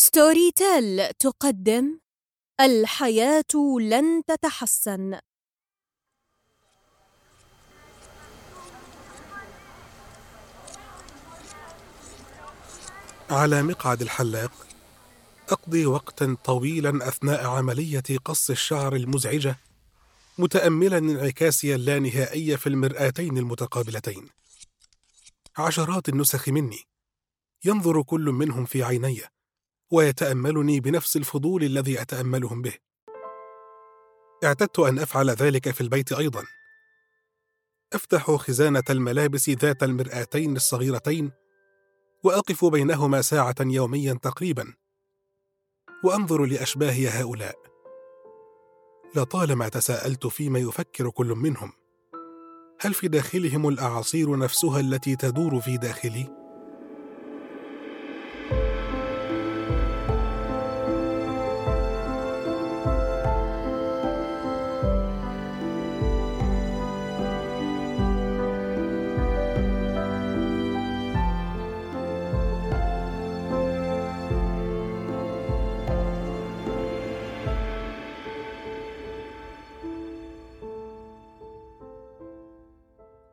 ستوري تيل تقدم. الحياة لن تتحسن. على مقعد الحلاق أقضي وقتا طويلا أثناء عملية قص الشعر المزعجة متأملا انعكاسي اللانهائي في المرآتين المتقابلتين. عشرات النسخ مني. ينظر كل منهم في عيني. ويتأملني بنفس الفضول الذي أتأملهم به. اعتدت أن أفعل ذلك في البيت أيضا. أفتح خزانة الملابس ذات المرآتين الصغيرتين وأقف بينهما ساعة يوميا تقريبا وأنظر لاشباه هؤلاء. لطالما تساءلت فيما يفكر كل منهم هل في داخلهم الأعاصير نفسها التي تدور في داخلي؟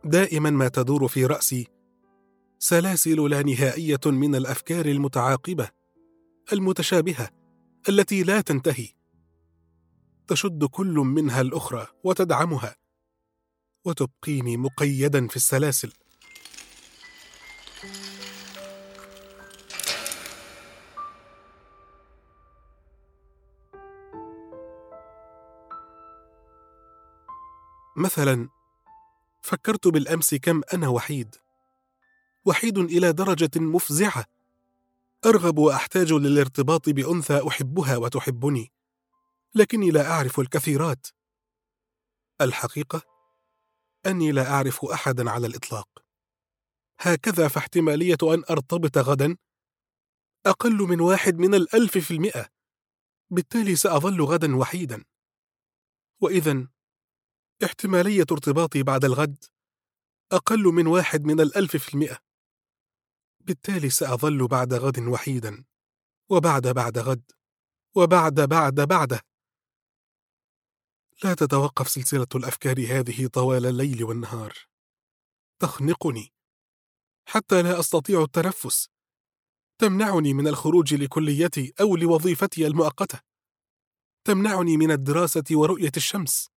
دائما ما تدور في رأسي. سلاسل لا نهائية من الأفكار المتعاقبة المتشابهة التي لا تنتهي. تشد كل منها الأخرى وتدعمها. وتبقيني مقيدا في السلاسل. مثلا فكرت بالأمس كم أنا وحيد. وحيد إلى درجة مفزعة. أرغب وأحتاج للارتباط بأنثى أحبها وتحبني. لكني لا أعرف الكثيرات. الحقيقة أني لا أعرف أحدا على الإطلاق. هكذا فاحتمالية أن أرتبط غدا أقل من واحد من الألف في المئة. بالتالي سأظل غدا وحيدا. واذا احتمالية ارتباطي بعد الغد أقل من واحد من الألف في المئة. بالتالي سأظل بعد غد وحيدا وبعد بعد غد وبعد بعد بعده لا تتوقف سلسلة الأفكار هذه طوال الليل والنهار. تخنقني. حتى لا أستطيع التنفس. تمنعني من الخروج لكليتي أو لوظيفتي المؤقتة. تمنعني من الدراسة ورؤية الشمس.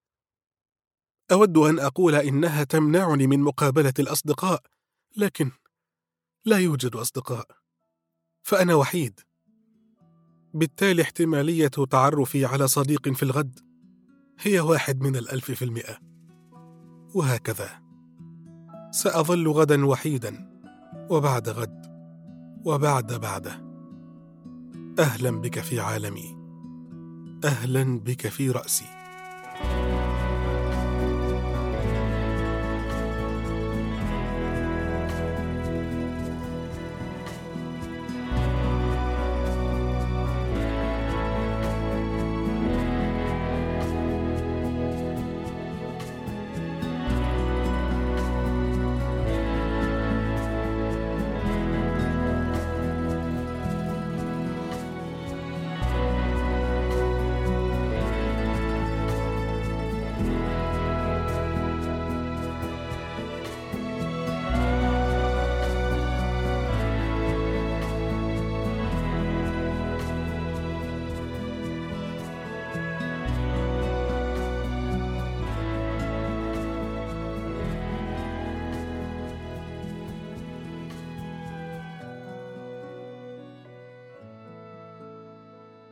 أود أن أقول إنها تمنعني من مقابلة الأصدقاء لكن لا يوجد أصدقاء فأنا وحيد. بالتالي احتمالية تعرفي على صديق في الغد هي واحد من الألف في المئة. وهكذا. سأظل غدا وحيدا وبعد غد وبعد بعده. أهلا بك في عالمي. أهلا بك في رأسي.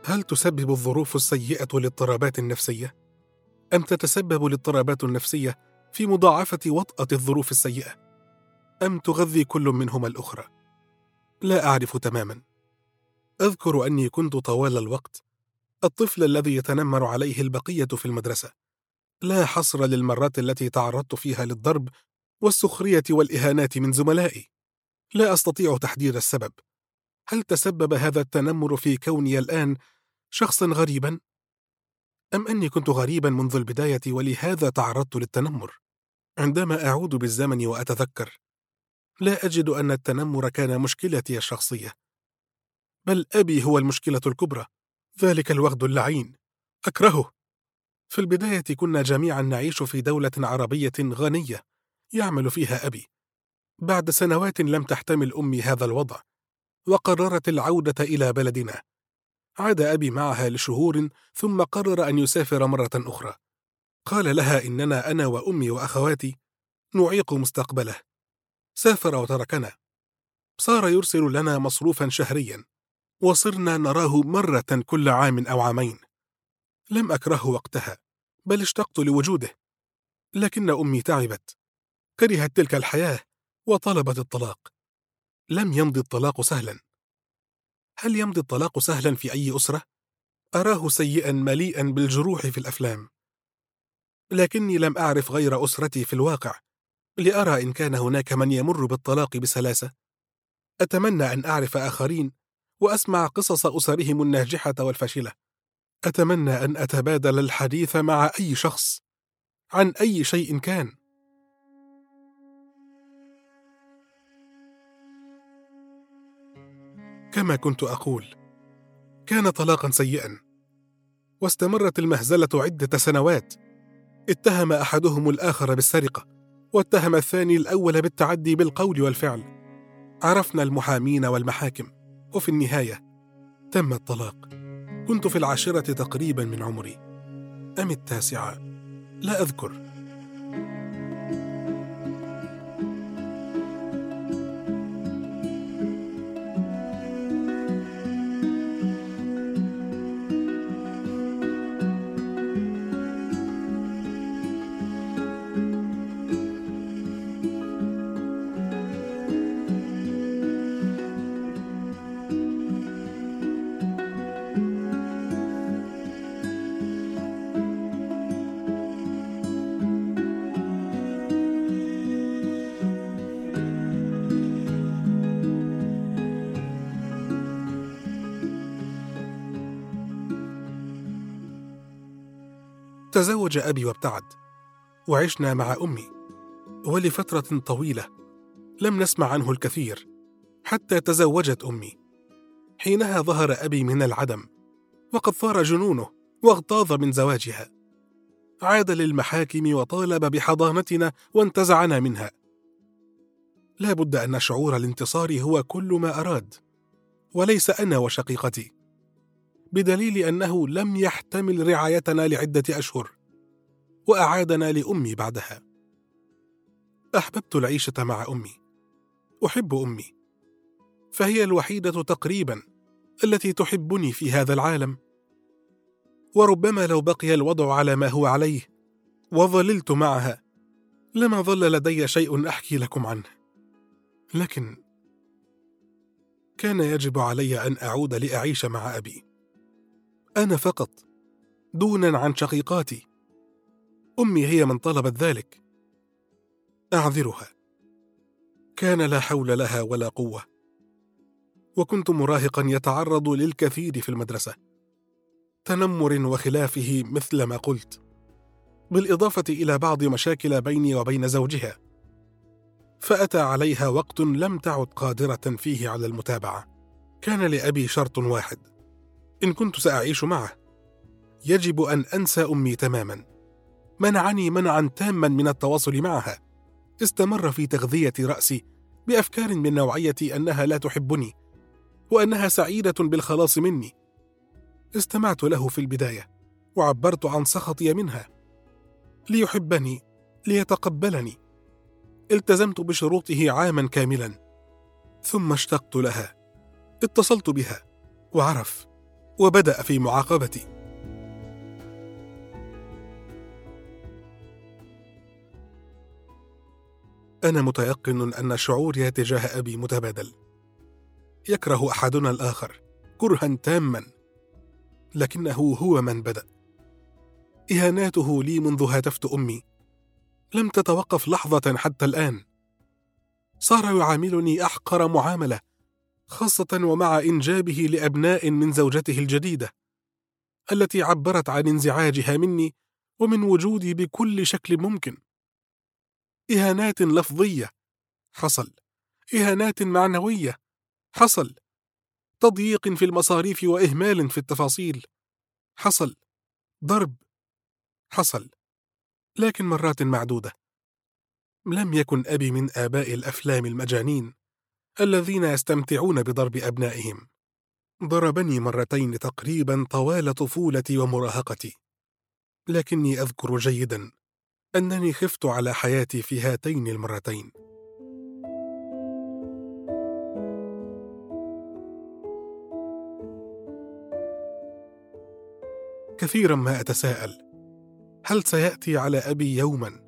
هل تسبب الظروف السيئة الاضطرابات النفسية؟ أم تتسبب الاضطرابات النفسية في مضاعفة وطأة الظروف السيئة؟ أم تغذي كل منهما الأخرى؟ لا أعرف تماما. أذكر أني كنت طوال الوقت الطفل الذي يتنمر عليه البقية في المدرسة. لا حصر للمرات التي تعرضت فيها للضرب والسخرية والإهانات من زملائي. لا أستطيع تحديد السبب. هل تسبب هذا التنمر في كوني الآن شخصا غريبا؟ أم أني كنت غريبا منذ البداية ولهذا تعرضت للتنمر؟ عندما أعود بالزمن وأتذكر لا أجد أن التنمر كان مشكلتي الشخصية. بل أبي هو المشكلة الكبرى ذلك الوغد اللعين. أكرهه. في البداية كنا جميعا نعيش في دولة عربية غنية يعمل فيها أبي. بعد سنوات لم تحتمل أمي هذا الوضع وقررت العودة إلى بلدنا. عاد أبي معها لشهور ثم قرر أن يسافر مرة أخرى. قال لها إننا أنا وأمي وأخواتي نعيق مستقبله. سافر وتركنا. صار يرسل لنا مصروفا شهريا وصرنا نراه مرة كل عام أو عامين. لم أكرهه وقتها بل اشتقت لوجوده. لكن أمي تعبت. كرهت تلك الحياة وطلبت الطلاق. لم يمضي الطلاق سهلا. هل يمضي الطلاق سهلا في أي أسرة؟ أراه سيئا مليئا بالجروح في الأفلام. لكني لم أعرف غير أسرتي في الواقع لأرى إن كان هناك من يمر بالطلاق بسلاسة. أتمنى أن أعرف آخرين وأسمع قصص أسرهم الناجحة والفاشلة. أتمنى أن أتبادل الحديث مع أي شخص عن أي شيء كان. كما كنت أقول. كان طلاقا سيئا. واستمرت المهزلة عدة سنوات. اتهم أحدهم الآخر بالسرقة واتهم الثاني الأول بالتعدي بالقول والفعل. عرفنا المحامين والمحاكم وفي النهاية تم الطلاق. كنت في العاشرة تقريبا من عمري. أم التاسعة؟ لا أذكر. تزوج أبي وابتعد وعشنا مع أمي ولفترة طويلة لم نسمع عنه الكثير حتى تزوجت أمي. حينها ظهر أبي من العدم وقد ثار جنونه واغتاظ من زواجها. عاد للمحاكم وطالب بحضانتنا وانتزعنا منها. لا بد أن شعور الانتصار هو كل ما أراد وليس أنا وشقيقتي. بدليل أنه لم يحتمل رعايتنا لعدة أشهر وأعادنا لأمي بعدها. أحببت العيشة مع أمي. أحب أمي. فهي الوحيدة تقريبا التي تحبني في هذا العالم. وربما لو بقي الوضع على ما هو عليه وظللت معها لما ظل لدي شيء أحكي لكم عنه. لكن كان يجب علي أن أعود لأعيش مع أبي. أنا فقط دونا عن شقيقاتي. أمي هي من طلبت ذلك. أعذرها. كان لا حول لها ولا قوة. وكنت مراهقا يتعرض للكثير في المدرسة. تنمر وخلافه مثل ما قلت. بالإضافة إلى بعض مشاكل بيني وبين زوجها. فأتى عليها وقت لم تعد قادرة فيه على المتابعة. كان لأبي شرط واحد. إن كنت سأعيش معه. يجب أن أنسى أمي تماما. منعني منعا تاما من التواصل معها. استمر في تغذية رأسي بأفكار من نوعية أنها لا تحبني وأنها سعيدة بالخلاص مني. استمعت له في البداية وعبرت عن سخطي منها. ليحبني ليتقبلني. التزمت بشروطه عاما كاملا. ثم اشتقت لها. اتصلت بها وعرف وبدأ في معاقبتي. أنا متيقن أن شعوري تجاه أبي متبادل. يكره أحدنا الآخر كرها تاما لكنه هو من بدأ. إهاناته لي منذ هاتفت أمي. لم تتوقف لحظة حتى الآن. صار يعاملني أحقر معاملة خاصة ومع إنجابه لأبناء من زوجته الجديدة التي عبرت عن انزعاجها مني ومن وجودي بكل شكل ممكن. إهانات لفظية حصل. إهانات معنوية حصل. تضييق في المصاريف وإهمال في التفاصيل حصل. ضرب حصل. لكن مرات معدودة. لم يكن أبي من آباء الأفلام المجانين. الذين يستمتعون بضرب أبنائهم. ضربني مرتين تقريبا طوال طفولتي ومراهقتي. لكني أذكر جيدا أنني خفت على حياتي في هاتين المرتين. كثيرا ما أتساءل هل سيأتي على أبي يوما؟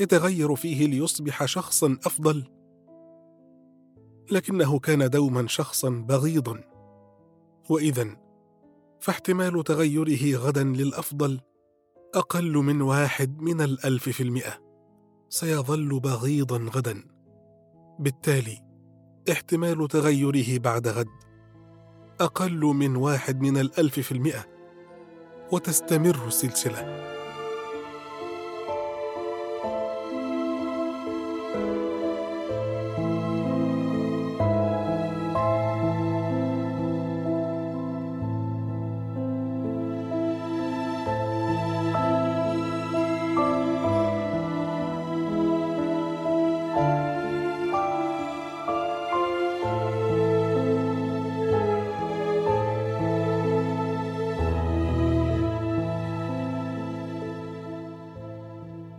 يتغير فيه ليصبح شخصا أفضل؟ لكنه كان دوما شخصا بغيضا. وإذا فاحتمال تغيره غدا للأفضل أقل من واحد من الألف في المئة. سيظل بغيضا غدا. بالتالي احتمال تغيره بعد غد أقل من واحد من الألف في المئة. وتستمر السلسلة.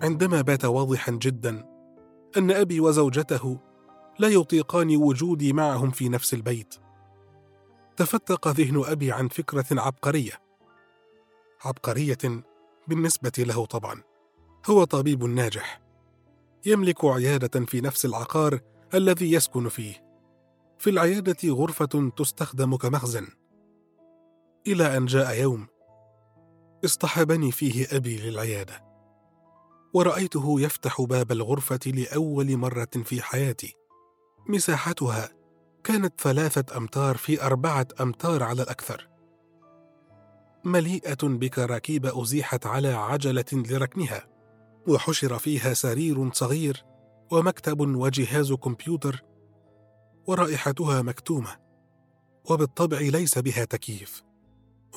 عندما بات واضحا جدا أن أبي وزوجته لا يطيقان وجودي معهم في نفس البيت. تفتق ذهن أبي عن فكرة عبقرية. عبقرية بالنسبة له طبعا. هو طبيب ناجح. يملك عيادة في نفس العقار الذي يسكن فيه. في العيادة غرفة تستخدم كمخزن. إلى أن جاء يوم اصطحبني فيه أبي للعيادة. ورأيته يفتح باب الغرفة لأول مرة في حياتي. مساحتها كانت ثلاثة أمتار في أربعة أمتار على الأكثر. مليئة بكراكيب أزيحت على عجلة لركنها، وحشر فيها سرير صغير ومكتب وجهاز كمبيوتر، ورائحتها مكتومة، وبالطبع ليس بها تكييف.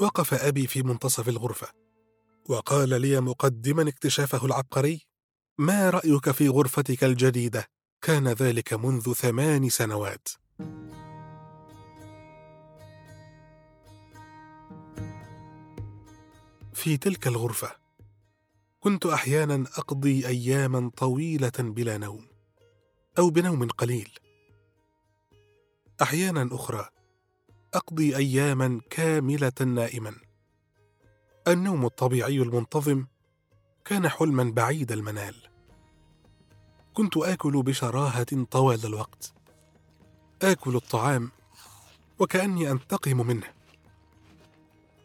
وقف أبي في منتصف الغرفة وقال لي مقدما اكتشافه العبقري ما رأيك في غرفتك الجديدة؟ كان ذلك منذ ثمان سنوات. في تلك الغرفة كنت أحيانا أقضي أياما طويلة بلا نوم أو بنوم قليل. أحيانا أخرى أقضي أياما كاملة نائما. النوم الطبيعي المنتظم كان حلما بعيد المنال. كنت آكل بشراهة طوال الوقت. آكل الطعام وكأني أنتقم منه.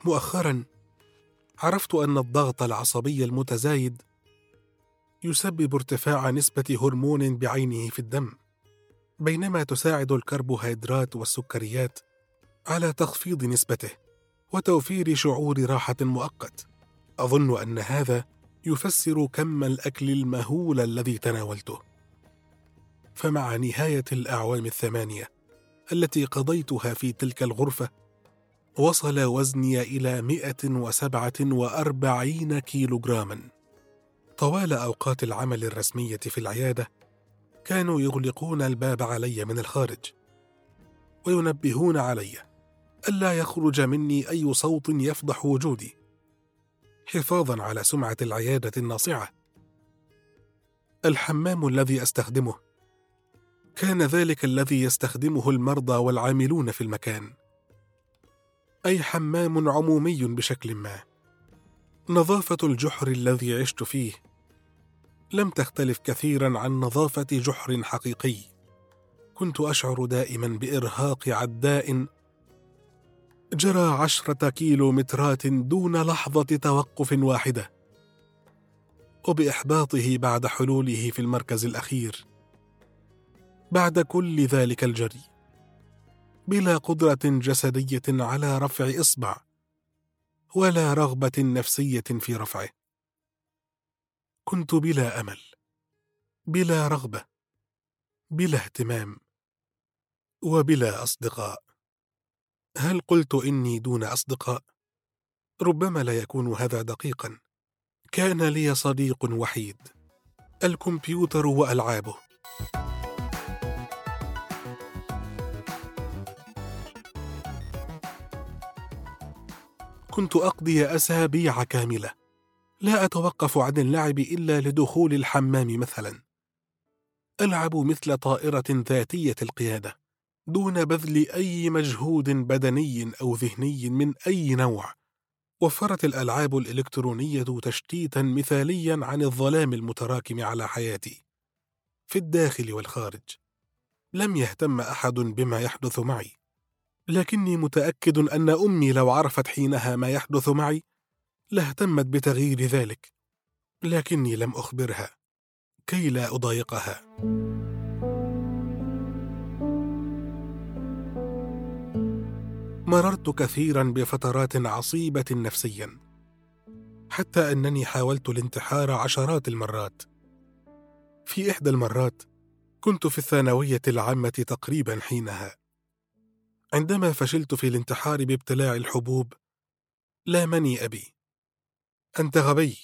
مؤخرا عرفت أن الضغط العصبي المتزايد يسبب ارتفاع نسبة هرمون بعينه في الدم بينما تساعد الكربوهيدرات والسكريات على تخفيض نسبته. وتوفير شعور راحة مؤقت. أظن أن هذا يفسر كم الأكل المهول الذي تناولته. فمع نهاية الأعوام الثمانية التي قضيتها في تلك الغرفة وصل وزني إلى مائه وسبعة وأربعين كيلوغراما. طوال أوقات العمل الرسمية في العيادة كانوا يغلقون الباب علي من الخارج وينبهون علي. ألا يخرج مني أي صوت يفضح وجودي. حفاظا على سمعة العيادة الناصعة. الحمام الذي أستخدمه. كان ذلك الذي يستخدمه المرضى والعاملون في المكان. أي حمام عمومي بشكل ما. نظافة الجحر الذي عشت فيه. لم تختلف كثيرا عن نظافة جحر حقيقي. كنت أشعر دائما بإرهاق عداء جرى عشرة كيلومترات دون لحظة توقف واحدة وبإحباطه بعد حلوله في المركز الأخير بعد كل ذلك الجري بلا قدرة جسدية على رفع إصبع ولا رغبة نفسية في رفعه. كنت بلا أمل بلا رغبة بلا اهتمام وبلا أصدقاء. هل قلت إني دون أصدقاء؟ ربما لا يكون هذا دقيقا. كان لي صديق وحيد. الكمبيوتر وألعابه كنت أقضي أسابيع كاملة. لا أتوقف عن اللعب إلا لدخول الحمام مثلا. ألعب مثل طائرة ذاتية القيادة. دون بذل أي مجهود بدني أو ذهني من أي نوع. وفرت الألعاب الإلكترونية تشتيتا مثاليا عن الظلام المتراكم على حياتي. في الداخل والخارج. لم يهتم أحد بما يحدث معي. لكني متأكد أن أمي لو عرفت حينها ما يحدث معي لاهتمت بتغيير ذلك. لكني لم أخبرها. كي لا أضايقها. مررت كثيرا بفترات عصيبة نفسيا حتى أنني حاولت الانتحار عشرات المرات. في إحدى المرات كنت في الثانوية العامة تقريبا حينها. عندما فشلت في الانتحار بابتلاع الحبوب لامني أبي أنت غبي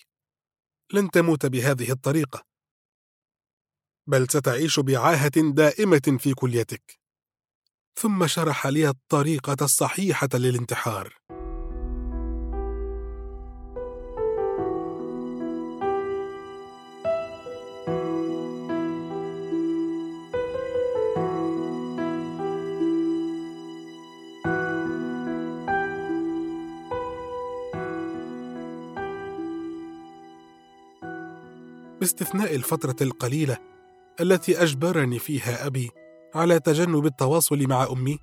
لن تموت بهذه الطريقة. بل ستعيش بعاهة دائمة في كليتك. ثم شرح لي الطريقة الصحيحة للانتحار. باستثناء الفترة القليلة التي أجبرني فيها أبي على تجنب التواصل مع أمي،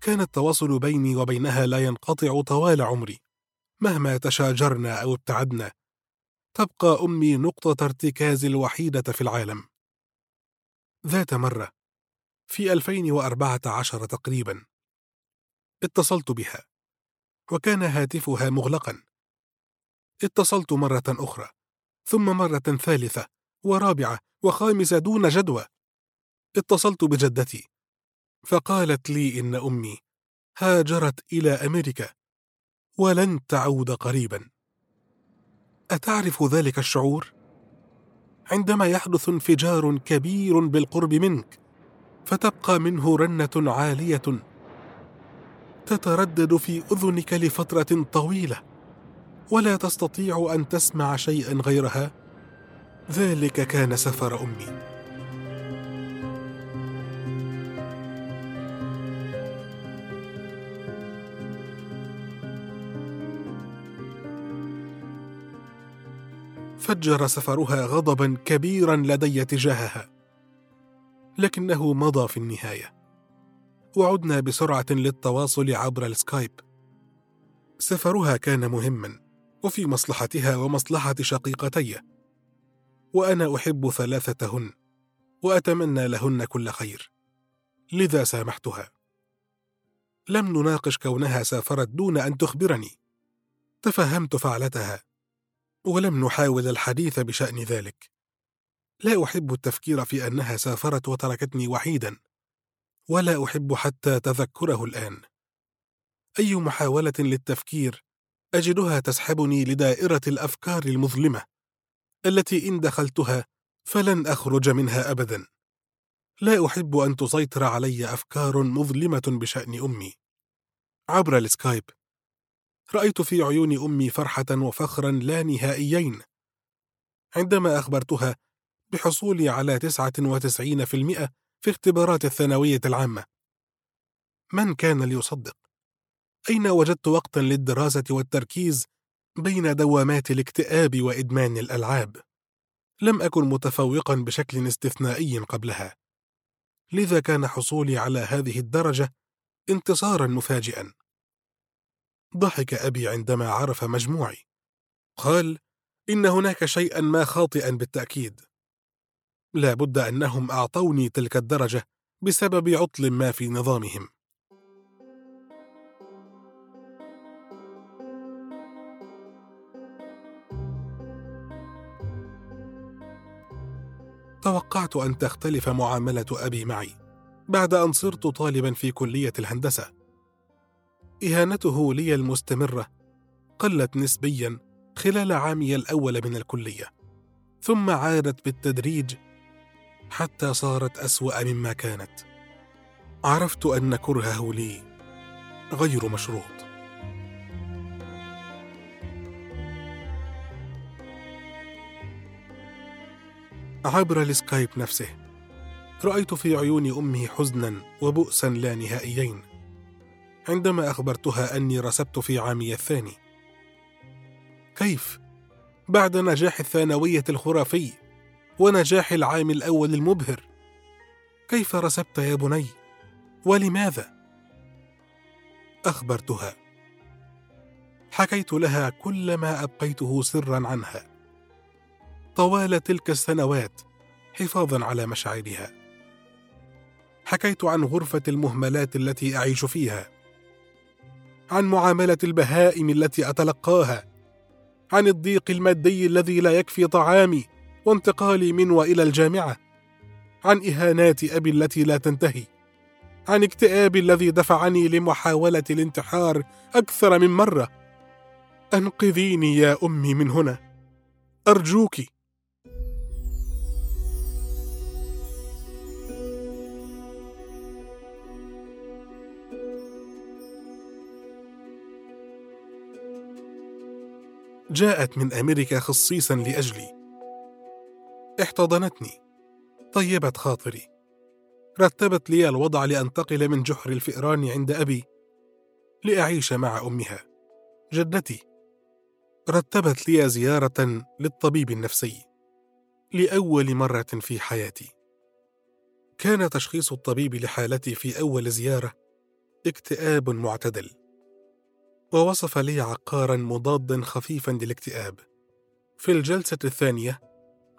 كان التواصل بيني وبينها لا ينقطع طوال عمري، مهما تشاجرنا أو ابتعدنا، تبقى أمي نقطة ارتكاز الوحيدة في العالم. ذات مرة، في 2014 تقريبا، اتصلت بها، وكان هاتفها مغلقا. اتصلت مرة أخرى، ثم مرة ثالثة ورابعة وخامسة دون جدوى اتصلت بجدتي فقالت لي إن أمي هاجرت إلى أمريكا ولن تعود قريبا. أتعرف ذلك الشعور؟ عندما يحدث انفجار كبير بالقرب منك فتبقى منه رنة عالية تتردد في أذنك لفترة طويلة ولا تستطيع أن تسمع شيئا غيرها؟ ذلك كان سفر أمي. فجر سفرها غضبا كبيرا لدي تجاهها. لكنه مضى في النهاية. وعدنا بسرعة للتواصل عبر السكايب. سفرها كان مهما وفي مصلحتها ومصلحة شقيقتي. وأنا أحب ثلاثتهن وأتمنى لهن كل خير. لذا سامحتها. لم نناقش كونها سافرت دون أن تخبرني. تفهمت فعلتها. ولم نحاول الحديث بشأن ذلك. لا أحب التفكير في أنها سافرت وتركتني وحيدا ولا أحب حتى تذكره الآن. أي محاولة للتفكير أجدها تسحبني لدائرة الأفكار المظلمة التي إن دخلتها فلن أخرج منها ابدا. لا أحب أن تسيطر علي أفكار مظلمة بشأن أمي. عبر السكايب. رأيت في عيون أمي فرحة وفخرا لا نهائيين. عندما أخبرتها بحصولي على 99% في اختبارات الثانوية العامة. من كان ليصدق؟ أين وجدت وقتا للدراسة والتركيز بين دوامات الاكتئاب وإدمان الألعاب؟ لم أكن متفوقا بشكل استثنائي قبلها. لذا كان حصولي على هذه الدرجة انتصارا مفاجئا. ضحك أبي عندما عرف مجموعي. قال إن هناك شيئا ما خاطئا بالتأكيد. لا بد أنهم أعطوني تلك الدرجة بسبب عطل ما في نظامهم. توقعت أن تختلف معاملة أبي معي بعد أن صرت طالبا في كلية الهندسة. إهانته لي المستمرة قلت نسبيا خلال عامي الأول من الكلية ثم عادت بالتدريج حتى صارت أسوأ مما كانت. عرفت أن كرهه لي غير مشروط. عبر السكايب نفسه رأيت في عيون أمي حزنا وبؤسا لا نهائيين. عندما أخبرتها أني رسبت في عامي الثاني كيف؟ بعد نجاح الثانوية الخرافي ونجاح العام الأول المبهر كيف رسبت يا بني؟ ولماذا؟ أخبرتها حكيت لها كل ما أبقيته سرا عنها طوال تلك السنوات حفاظا على مشاعرها حكيت عن غرفة المهملات التي أعيش فيها عن معاملة البهائم التي أتلقاها عن الضيق المادي الذي لا يكفي طعامي وانتقالي من وإلى الجامعة عن إهانات أبي التي لا تنتهي عن اكتئابي الذي دفعني لمحاولة الانتحار أكثر من مرة. أنقذيني يا أمي من هنا. أرجوك جاءت من أمريكا خصيصا لأجلي. احتضنتني. طيبت خاطري. رتبت لي الوضع لأنتقل من جحر الفئران عند أبي لأعيش مع أمها جدتي. رتبت لي زيارة للطبيب النفسي لأول مرة في حياتي. كان تشخيص الطبيب لحالتي في أول زيارة اكتئاب معتدل. ووصف لي عقارا مضادا خفيفا للاكتئاب. في الجلسة الثانية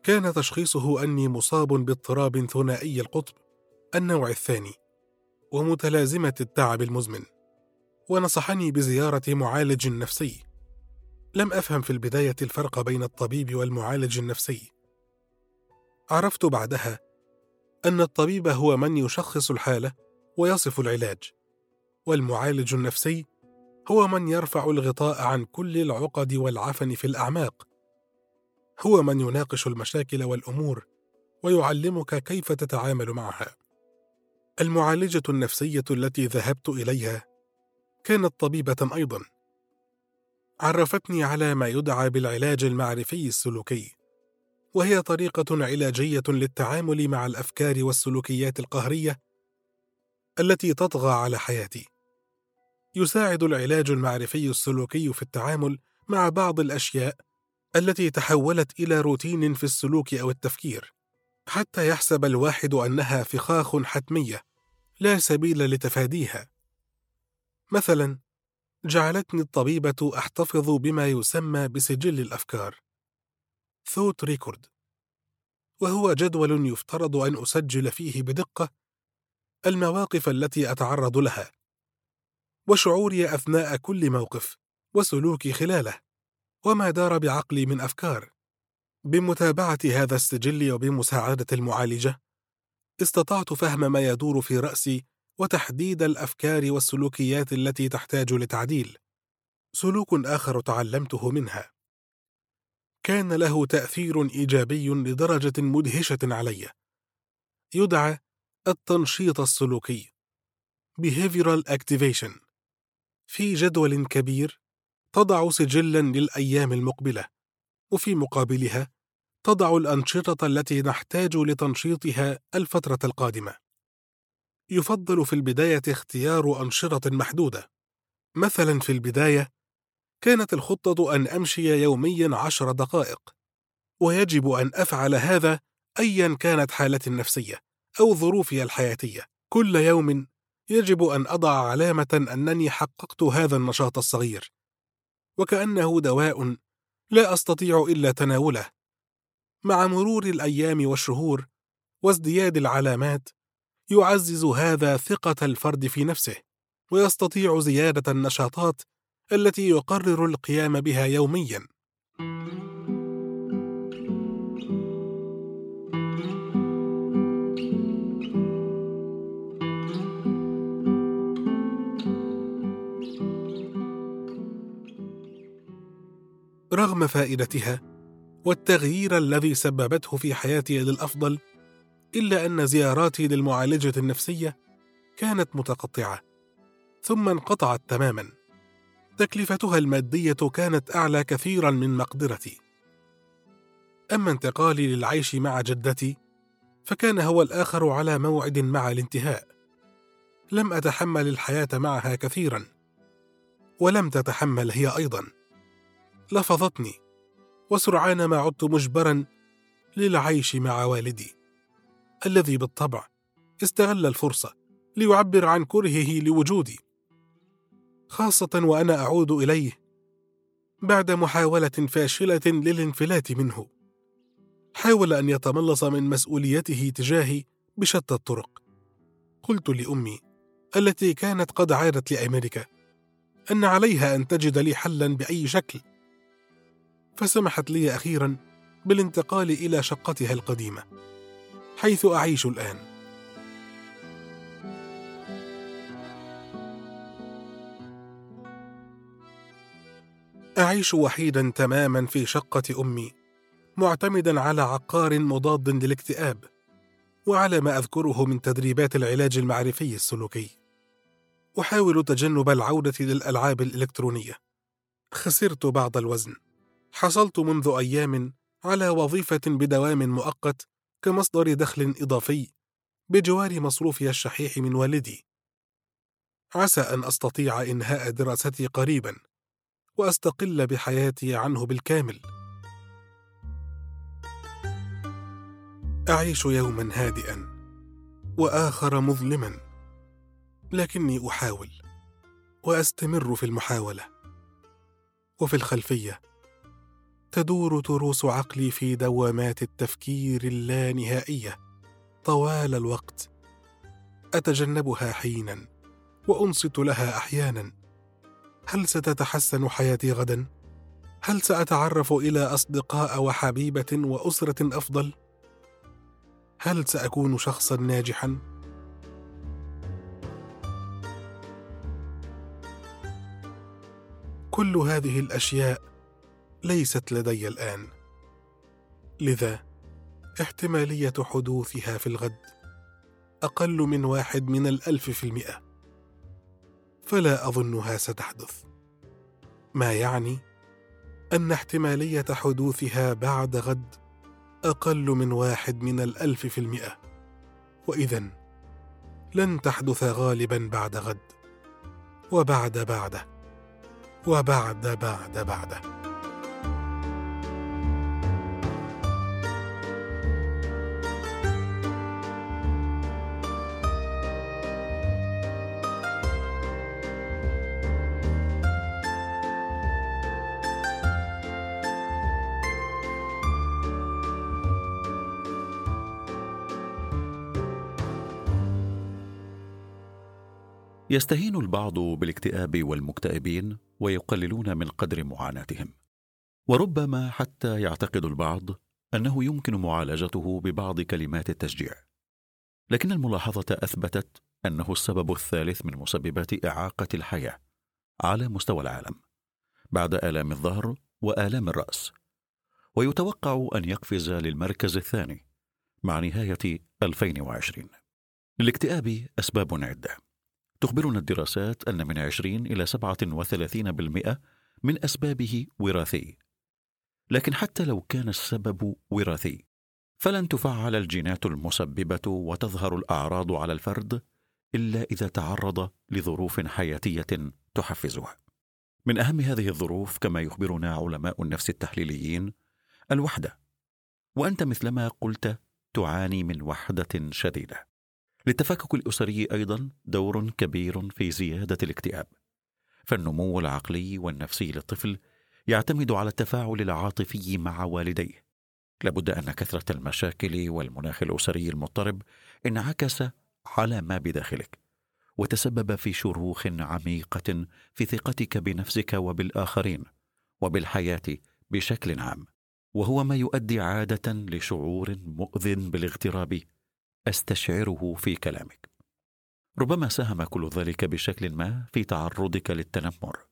كان تشخيصه أني مصاب باضطراب ثنائي القطب النوع الثاني ومتلازمة التعب المزمن ونصحني بزيارة معالج نفسي. لم أفهم في البداية الفرق بين الطبيب والمعالج النفسي. عرفت بعدها أن الطبيب هو من يشخص الحالة ويصف العلاج والمعالج النفسي هو من يرفع الغطاء عن كل العقد والعفن في الأعماق. هو من يناقش المشاكل والأمور ويعلمك كيف تتعامل معها. المعالجة النفسية التي ذهبت إليها كانت طبيبة أيضا. عرفتني على ما يدعى بالعلاج المعرفي السلوكي وهي طريقة علاجية للتعامل مع الأفكار والسلوكيات القهرية التي تطغى على حياتي. يساعد العلاج المعرفي السلوكي في التعامل مع بعض الأشياء التي تحولت إلى روتين في السلوك أو التفكير حتى يحسب الواحد أنها فخاخ حتمية لا سبيل لتفاديها. مثلا جعلتني الطبيبة أحتفظ بما يسمى بسجل الأفكار. ثوت ريكورد وهو جدول يفترض أن أسجل فيه بدقة المواقف التي أتعرض لها. وشعوري أثناء كل موقف وسلوكي خلاله. وما دار بعقلي من أفكار. بمتابعة هذا السجل وبمساعدة المعالجة استطعت فهم ما يدور في رأسي وتحديد الأفكار والسلوكيات التي تحتاج لتعديل. سلوك آخر تعلمته منها. كان له تأثير إيجابي لدرجة مدهشة علي. يدعى التنشيط السلوكي behavioral activation. في جدول كبير تضع سجلا للأيام المقبلة وفي مقابلها تضع الأنشطة التي نحتاج لتنشيطها الفترة القادمة. يفضل في البداية اختيار أنشطة محدودة. مثلا في البداية كانت الخطة أن أمشي يوميا عشر دقائق ويجب أن أفعل هذا ايا كانت حالتي النفسية أو ظروفي الحياتية. كل يوم يجب أن أضع علامة أنني حققت هذا النشاط الصغير. وكأنه دواء لا أستطيع إلا تناوله. مع مرور الأيام والشهور وازدياد العلامات يعزز هذا ثقة الفرد في نفسه ويستطيع زيادة النشاطات التي يقرر القيام بها يوميا. رغم فائدتها والتغيير الذي سببته في حياتي للأفضل إلا أن زياراتي للمعالجة النفسية كانت متقطعة ثم انقطعت تماما. تكلفتها المادية كانت أعلى كثيرا من مقدرتي. أما انتقالي للعيش مع جدتي فكان هو الآخر على موعد مع الانتهاء. لم أتحمل الحياة معها كثيرا ولم تتحمل هي أيضا. لفظتني. وسرعان ما عدت مجبرا للعيش مع والدي الذي بالطبع استغل الفرصة ليعبر عن كرهه لوجودي. خاصة وأنا أعود إليه بعد محاولة فاشلة للانفلات منه. حاول أن يتملص من مسؤوليته تجاهي بشتى الطرق. قلت لأمي التي كانت قد عادت لأمريكا أن عليها أن تجد لي حلا بأي شكل. فسمحت لي أخيرا بالانتقال إلى شقتها القديمة حيث أعيش الآن. أعيش وحيدا تماما في شقة أمي معتمدا على عقار مضاد للاكتئاب وعلى ما أذكره من تدريبات العلاج المعرفي السلوكي. أحاول تجنب العودة للألعاب الإلكترونية. خسرت بعض الوزن. حصلت منذ أيام على وظيفة بدوام مؤقت كمصدر دخل إضافي بجوار مصروفي الشحيح من والدي. عسى أن أستطيع إنهاء دراستي قريبا وأستقل بحياتي عنه بالكامل. أعيش يوما هادئا وآخر مظلما لكني أحاول وأستمر في المحاولة وفي الخلفية تدور تروس عقلي في دوامات التفكير اللانهائية طوال الوقت. أتجنبها حينا وأنصت لها أحيانا. هل ستتحسن حياتي غدا؟ هل سأتعرف إلى أصدقاء وحبيبة وأسرة أفضل؟ هل سأكون شخصا ناجحا؟ كل هذه الأشياء ليست لدي الآن. لذا احتمالية حدوثها في الغد أقل من واحد من الألف في المئة. فلا أظنها ستحدث. ما يعني أن احتمالية حدوثها بعد غد أقل من واحد من الألف في المئة؟ واذا لن تحدث غالبا بعد غد. وبعد بعده. وبعد بعد بعده. يستهين البعض بالاكتئاب والمكتئبين ويقللون من قدر معاناتهم. وربما حتى يعتقد البعض أنه يمكن معالجته ببعض كلمات التشجيع. لكن الملاحظة أثبتت أنه السبب الثالث من مسببات إعاقة الحياة على مستوى العالم بعد آلام الظهر وآلام الرأس. ويتوقع أن يقفز للمركز الثاني مع نهاية 2020 للاكتئاب أسباب عدة. تخبرنا الدراسات أن من 20 إلى 37% من أسبابه وراثي. لكن حتى لو كان السبب وراثي فلن تفعل الجينات المسببة وتظهر الأعراض على الفرد إلا إذا تعرض لظروف حياتية تحفزها. من أهم هذه الظروف كما يخبرنا علماء النفس التحليليين الوحدة وأنت مثلما قلت تعاني من وحدة شديدة. للتفكك الأسري أيضا دور كبير في زيادة الاكتئاب. فالنمو العقلي والنفسي للطفل يعتمد على التفاعل العاطفي مع والديه. لابد أن كثرة المشاكل والمناخ الأسري المضطرب انعكس على ما بداخلك وتسبب في شروخ عميقة في ثقتك بنفسك وبالآخرين وبالحياة بشكل عام وهو ما يؤدي عادة لشعور مؤذن بالاغتراب. أستشعره في كلامك. ربما ساهم كل ذلك بشكل ما في تعرضك للتنمر.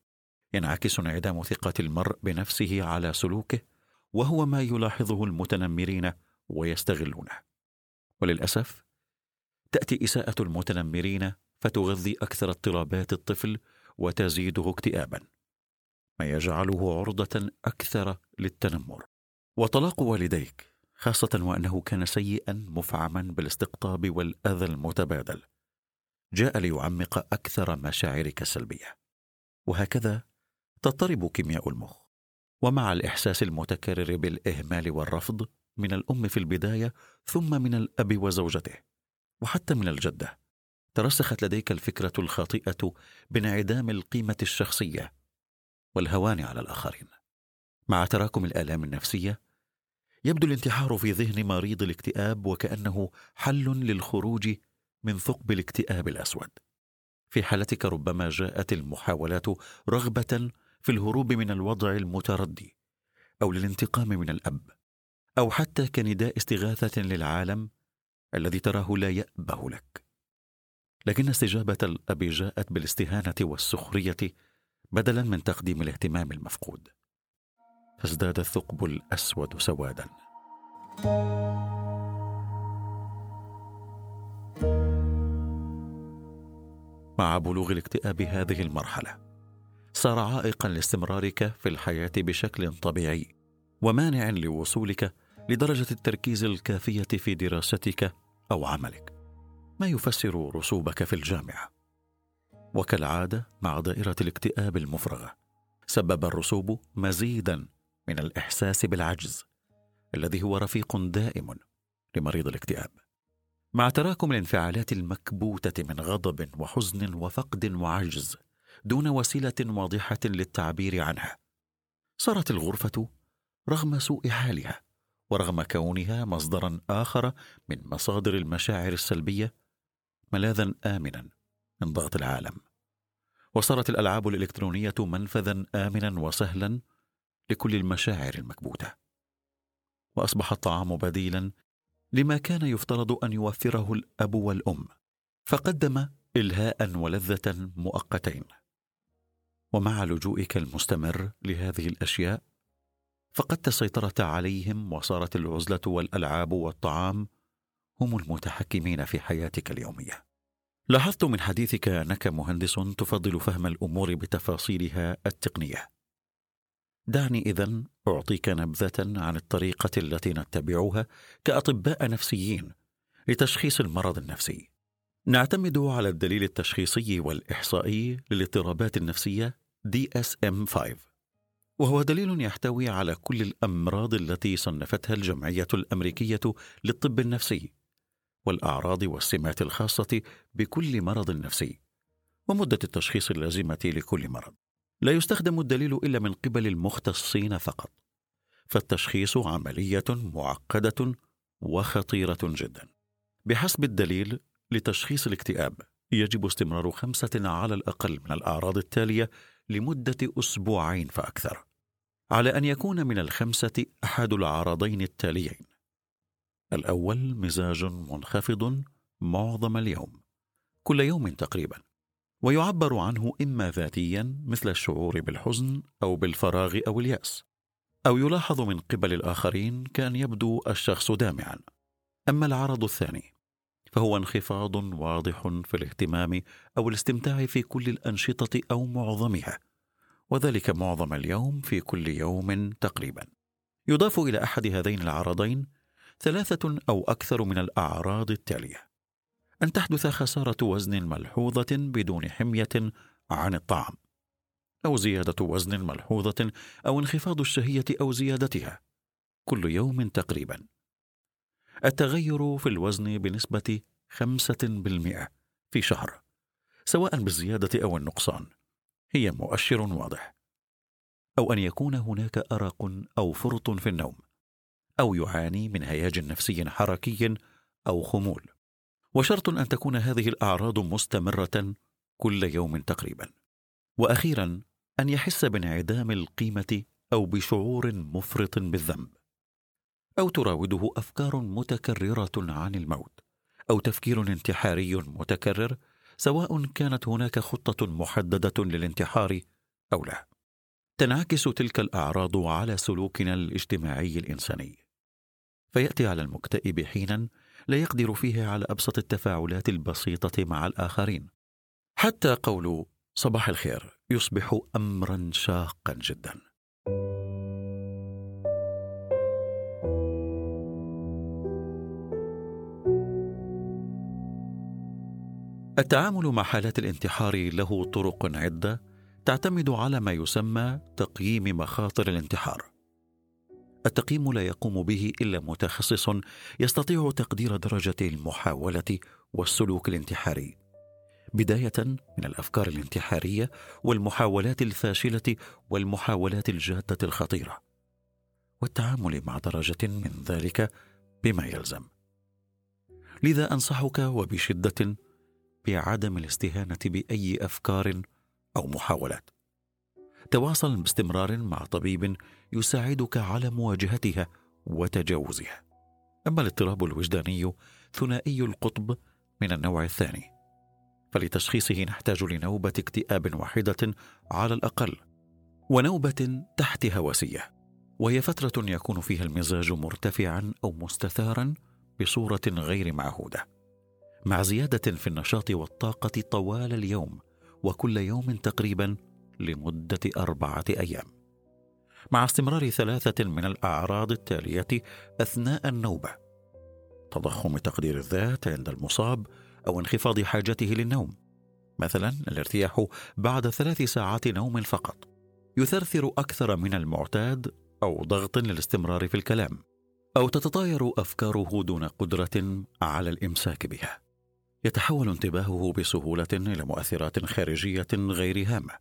ينعكس انعدام ثقة المرء بنفسه على سلوكه وهو ما يلاحظه المتنمرين ويستغلونه. وللأسف تأتي إساءة المتنمرين فتغذي أكثر اضطرابات الطفل وتزيده اكتئابا. ما يجعله عرضة أكثر للتنمر. وطلاق والديك خاصة وأنه كان سيئا مفعما بالاستقطاب والأذى المتبادل. جاء ليعمق أكثر مشاعرك السلبية. وهكذا تضطرب كيمياء المخ. ومع الإحساس المتكرر بالإهمال والرفض من الأم في البداية ثم من الأب وزوجته وحتى من الجدة ترسخت لديك الفكرة الخاطئة بانعدام القيمة الشخصية والهوان على الآخرين. مع تراكم الآلام النفسية يبدو الانتحار في ذهن مريض الاكتئاب وكأنه حل للخروج من ثقب الاكتئاب الأسود. في حالتك ربما جاءت المحاولات رغبة في الهروب من الوضع المتردي أو للانتقام من الأب أو حتى كنداء استغاثة للعالم الذي تراه لا يأبه لك. لكن استجابة الأب جاءت بالاستهانة والسخرية بدلا من تقديم الاهتمام المفقود. فازداد الثقب الأسود سوادا. مع بلوغ الاكتئاب هذه المرحلة صار عائقا لاستمرارك في الحياة بشكل طبيعي ومانع لوصولك لدرجة التركيز الكافية في دراستك أو عملك ما يفسر رسوبك في الجامعة. وكالعادة مع دائرة الاكتئاب المفرغة سبب الرسوب مزيدا من الإحساس بالعجز الذي هو رفيق دائم لمريض الاكتئاب. مع تراكم الانفعالات المكبوتة من غضب وحزن وفقد وعجز دون وسيلة واضحة للتعبير عنها صارت الغرفة رغم سوء حالها ورغم كونها مصدرا آخر من مصادر المشاعر السلبية ملاذا آمنا من ضغط العالم. وصارت الألعاب الإلكترونية منفذا امنا وسهلا لكل المشاعر المكبوتة. وأصبح الطعام بديلا لما كان يفترض أن يوفره الأب والأم فقدم الهاء ولذة مؤقتين. ومع لجوئك المستمر لهذه الأشياء فقدت السيطره عليهم وصارت العزلة والألعاب والطعام هم المتحكمين في حياتك اليومية. لاحظت من حديثك أنك مهندس تفضل فهم الأمور بتفاصيلها التقنية. دعني اذا أعطيك نبذة عن الطريقة التي نتبعها كأطباء نفسيين لتشخيص المرض النفسي. نعتمد على الدليل التشخيصي والإحصائي للاضطرابات النفسية DSM-5 وهو دليل يحتوي على كل الأمراض التي صنفتها الجمعية الأمريكية للطب النفسي والأعراض والسمات الخاصة بكل مرض نفسي ومدة التشخيص اللازمة لكل مرض. لا يستخدم الدليل إلا من قبل المختصين فقط فالتشخيص عملية معقدة وخطيرة جدا. بحسب الدليل لتشخيص الاكتئاب يجب استمرار خمسة على الأقل من الأعراض التالية لمدة أسبوعين فأكثر على أن يكون من الخمسة أحد العرضين التاليين. الأول مزاج منخفض معظم اليوم كل يوم تقريبا. ويعبر عنه إما ذاتيا مثل الشعور بالحزن أو بالفراغ أو اليأس أو يلاحظ من قبل الآخرين كأن يبدو الشخص دامعا. أما العرض الثاني فهو انخفاض واضح في الاهتمام أو الاستمتاع في كل الأنشطة أو معظمها وذلك معظم اليوم في كل يوم تقريبا. يضاف إلى أحد هذين العرضين ثلاثة أو أكثر من الأعراض التالية. أن تحدث خسارة وزن ملحوظة بدون حمية عن الطعام أو زيادة وزن ملحوظة أو انخفاض الشهية أو زيادتها كل يوم تقريبا. التغير في الوزن بنسبة خمسة بالمئة في شهر سواء بالزيادة أو النقصان هي مؤشر واضح. أو أن يكون هناك أرق أو فرط في النوم أو يعاني من هياج نفسي حركي أو خمول. وشرط أن تكون هذه الأعراض مستمرة كل يوم تقريبا. وأخيرا أن يحس بانعدام القيمة أو بشعور مفرط بالذنب. أو تراوده أفكار متكررة عن الموت. أو تفكير انتحاري متكرر سواء كانت هناك خطة محددة للانتحار أو لا. تنعكس تلك الأعراض على سلوكنا الاجتماعي الإنساني. فيأتي على المكتئب حينا لا يقدر فيه على أبسط التفاعلات البسيطة مع الآخرين. حتى قول صباح الخير يصبح امرا شاقا جدا. التعامل مع حالات الانتحار له طرق عدة تعتمد على ما يسمى تقييم مخاطر الانتحار. التقييم لا يقوم به إلا متخصص يستطيع تقدير درجة المحاولة والسلوك الانتحاري. بداية من الأفكار الانتحارية والمحاولات الفاشلة والمحاولات الجادة الخطيرة. والتعامل مع درجة من ذلك بما يلزم. لذا أنصحك وبشدة بعدم الاستهانة بأي أفكار أو محاولات. تواصل باستمرار مع طبيب يساعدك على مواجهتها وتجاوزها. أما الاضطراب الوجداني ثنائي القطب من النوع الثاني. فلتشخيصه نحتاج لنوبة اكتئاب واحدة على الأقل ونوبة تحت هوسيه وهي فترة يكون فيها المزاج مرتفعا أو مستثارا بصورة غير معهودة. مع زيادة في النشاط والطاقة طوال اليوم وكل يوم تقريبا لمدة أربعة أيام. مع استمرار ثلاثة من الأعراض التالية أثناء النوبة تضخم تقدير الذات عند المصاب أو انخفاض حاجته للنوم. مثلا الارتياح بعد ثلاث ساعات نوم فقط يثرثر أكثر من المعتاد أو ضغط للاستمرار في الكلام أو تتطاير أفكاره دون قدرة على الإمساك بها. يتحول انتباهه بسهولة إلى مؤثرات خارجية غير هامة.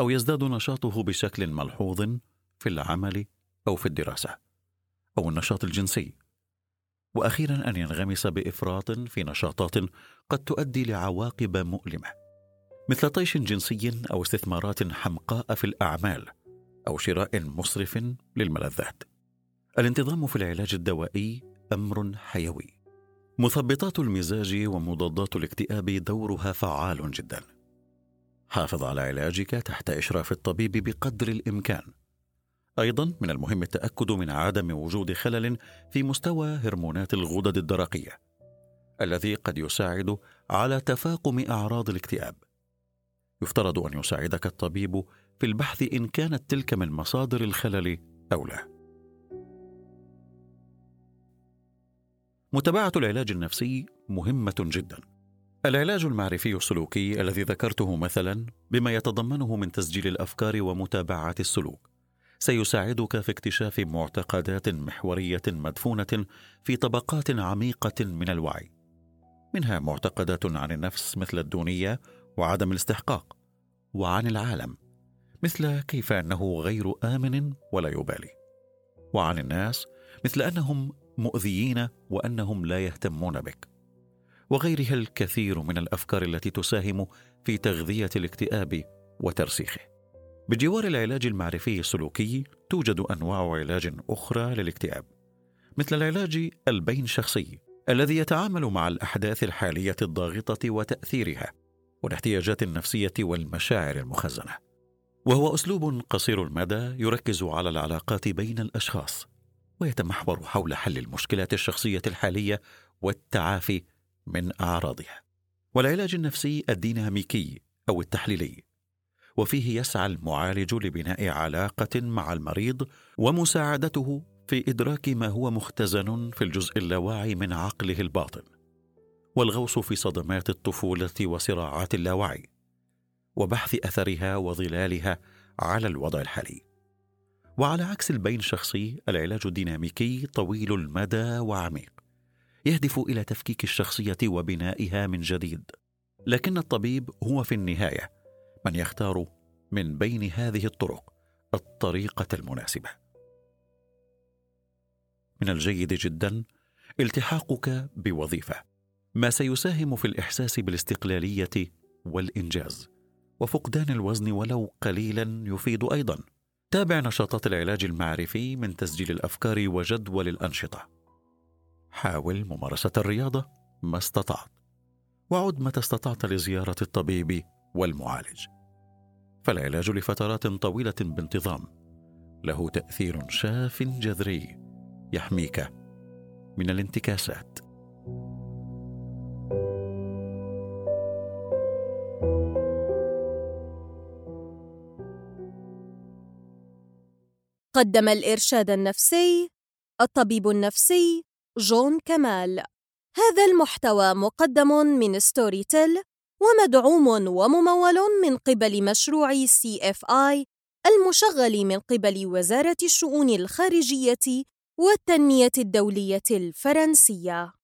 أو يزداد نشاطه بشكل ملحوظ في العمل أو في الدراسة أو النشاط الجنسي. وأخيرا أن ينغمس بإفراط في نشاطات قد تؤدي لعواقب مؤلمة مثل طيش جنسي أو استثمارات حمقاء في الأعمال أو شراء مسرف للملذات. الانتظام في العلاج الدوائي أمر حيوي. مثبطات المزاج ومضادات الاكتئاب دورها فعال جدا. حافظ على علاجك تحت إشراف الطبيب بقدر الإمكان. أيضا من المهم التأكد من عدم وجود خلل في مستوى هرمونات الغدد الدرقية الذي قد يساعد على تفاقم أعراض الاكتئاب. يفترض أن يساعدك الطبيب في البحث إن كانت تلك من مصادر الخلل أو لا. متابعة العلاج النفسي مهمة جدا. العلاج المعرفي السلوكي الذي ذكرته مثلا بما يتضمنه من تسجيل الأفكار ومتابعة السلوك. سيساعدك في اكتشاف معتقدات محورية مدفونة في طبقات عميقة من الوعي. منها معتقدات عن النفس مثل الدونية وعدم الاستحقاق وعن العالم مثل كيف أنه غير آمن ولا يبالي. وعن الناس مثل أنهم مؤذيين وأنهم لا يهتمون بك. وغيرها الكثير من الأفكار التي تساهم في تغذية الاكتئاب وترسيخه. بجوار العلاج المعرفي السلوكي توجد أنواع علاج أخرى للاكتئاب مثل العلاج البين شخصي الذي يتعامل مع الأحداث الحالية الضاغطة وتأثيرها والاحتياجات النفسية والمشاعر المخزنة. وهو أسلوب قصير المدى يركز على العلاقات بين الأشخاص ويتمحور حول حل المشكلات الشخصية الحالية والتعافي من أعراضها. والعلاج النفسي الديناميكي أو التحليلي. وفيه يسعى المعالج لبناء علاقة مع المريض ومساعدته في إدراك ما هو مختزن في الجزء اللاواعي من عقله الباطن. والغوص في صدمات الطفولة وصراعات اللاوعي. وبحث أثرها وظلالها على الوضع الحالي. وعلى عكس البين شخصي العلاج الديناميكي طويل المدى وعميق. يهدف إلى تفكيك الشخصية وبنائها من جديد. لكن الطبيب هو في النهاية من يختار من بين هذه الطرق الطريقة المناسبة. من الجيد جدا التحاقك بوظيفة ما سيساهم في الإحساس بالاستقلالية والإنجاز وفقدان الوزن ولو قليلا يفيد أيضا. تابع نشاطات العلاج المعرفي من تسجيل الأفكار وجدول الأنشطة. حاول ممارسة الرياضة ما استطعت وعد متى استطعت لزيارة الطبيب والمعالج. فالعلاج لفترات طويلة بانتظام. له تأثير شاف جذري يحميك من الانتكاسات. قدم الإرشاد النفسي الطبيب النفسي جون كمال هذا المحتوى مقدم من Storytel ومدعوم وممول من قبل مشروع CFI المشغل من قبل وزارة الشؤون الخارجية والتنمية الدولية الفرنسية.